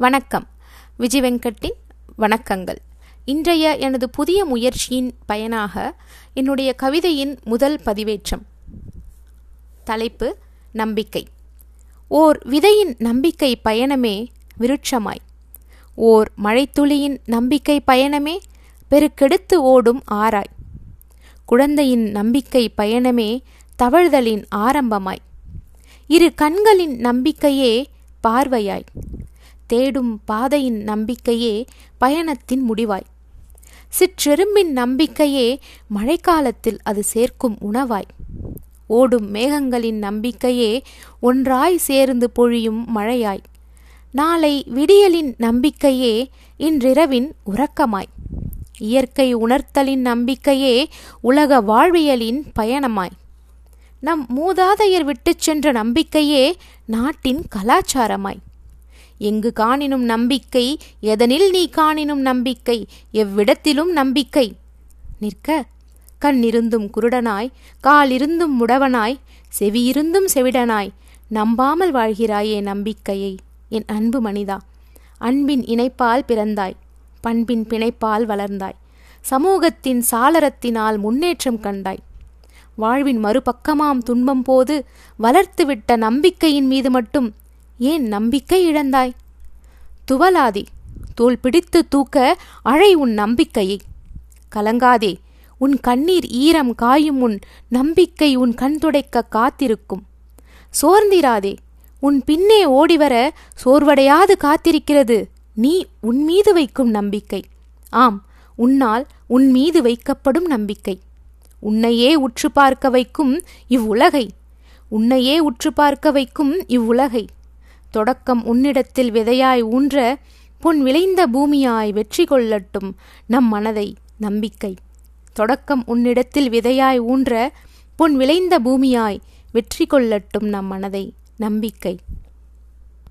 வணக்கம். விஜய் வெங்கட்டின் வணக்கங்கள். இன்றைய எனது புதிய முயற்சியின் பயனாக என்னுடைய கவிதையின் முதல் பதிவேற்றம். தலைப்பு நம்பிக்கை. ஓர் விதையின் நம்பிக்கை பயணமே விருட்சமாய். ஓர் மழைத்துளியின் நம்பிக்கை பயணமே பெருக்கெடுத்து ஓடும் ஆராய். குழந்தையின் நம்பிக்கை பயணமே தவழ்தலின் ஆரம்பமாய். இரு கண்களின் நம்பிக்கையே பார்வையாய். தேடும் பாதையின் நம்பிக்கையே பயணத்தின் முடிவாய். சிற்றெரும்பின் நம்பிக்கையே மழைக்காலத்தில் அது சேர்க்கும் உணவாய். ஓடும் மேகங்களின் நம்பிக்கையே ஒன்றாய் சேர்ந்து பொழியும் மழையாய். நாளை விடியலின் நம்பிக்கையே இன்றிரவின் உறக்கமாய். இயற்கை உணர்த்தலின் நம்பிக்கையே உலக வாழ்வியலின் பயணமாய். நம் மூதாதையர் விட்டுச் சென்ற நம்பிக்கையே நாட்டின் கலாச்சாரமாய். எங்கு காணினும் நம்பிக்கை? எதனில் நீ காணினும் நம்பிக்கை? எவ்விடத்திலும் நம்பிக்கை? நிற்க. கண்ணிருந்தும் குருடனாய் காலிருந்தும் முடவனாய் செவியிருந்தும் செவிடனாய் நம்பாமல் வாழ்கிறாயே நம்பிக்கையை. என் அன்பு மனிதா அன்பின் இணைப்பால் பிறந்தாய் பண்பின் பிணைப்பால் வளர்ந்தாய் சமூகத்தின் சாளரத்தினால் முன்னேற்றம் கண்டாய். வாழ்வின் மறுபக்கமாம் துன்பம் போது வளர்த்துவிட்ட நம்பிக்கையின் மீது மட்டும் ஏன் நம்பிக்கை இழந்தாய்? துவலாதே. தோல் பிடித்து தூக்க அழை உன் நம்பிக்கையை. கலங்காதே. உன் கண்ணீர் ஈரம் காயும் உன் நம்பிக்கை உன் கண் துடைக்க காத்திருக்கும். சோர்ந்திராதே. உன் பின்னே ஓடிவர சோர்வடையாது காத்திருக்கிறது. நீ உன் மீது வைக்கும் நம்பிக்கை. ஆம் உன்னால் உன் மீது வைக்கப்படும் நம்பிக்கை. உன்னையே உற்று பார்க்க வைக்கும் இவ்வுலகை. உன்னையே உற்று பார்க்க வைக்கும் இவ்வுலகை. தொடக்கம் உன்னிடத்தில் விதையாய் ஊன்ற பொன் விளைந்த பூமியாய் வெற்றி கொள்ளட்டும் நம் மனதை. நம்பிக்கை. தொடக்கம் உன்னிடத்தில் விதையாய் ஊன்ற பொன் விளைந்த பூமியாய் வெற்றி கொள்ளட்டும் நம் மனதை. நம்பிக்கை.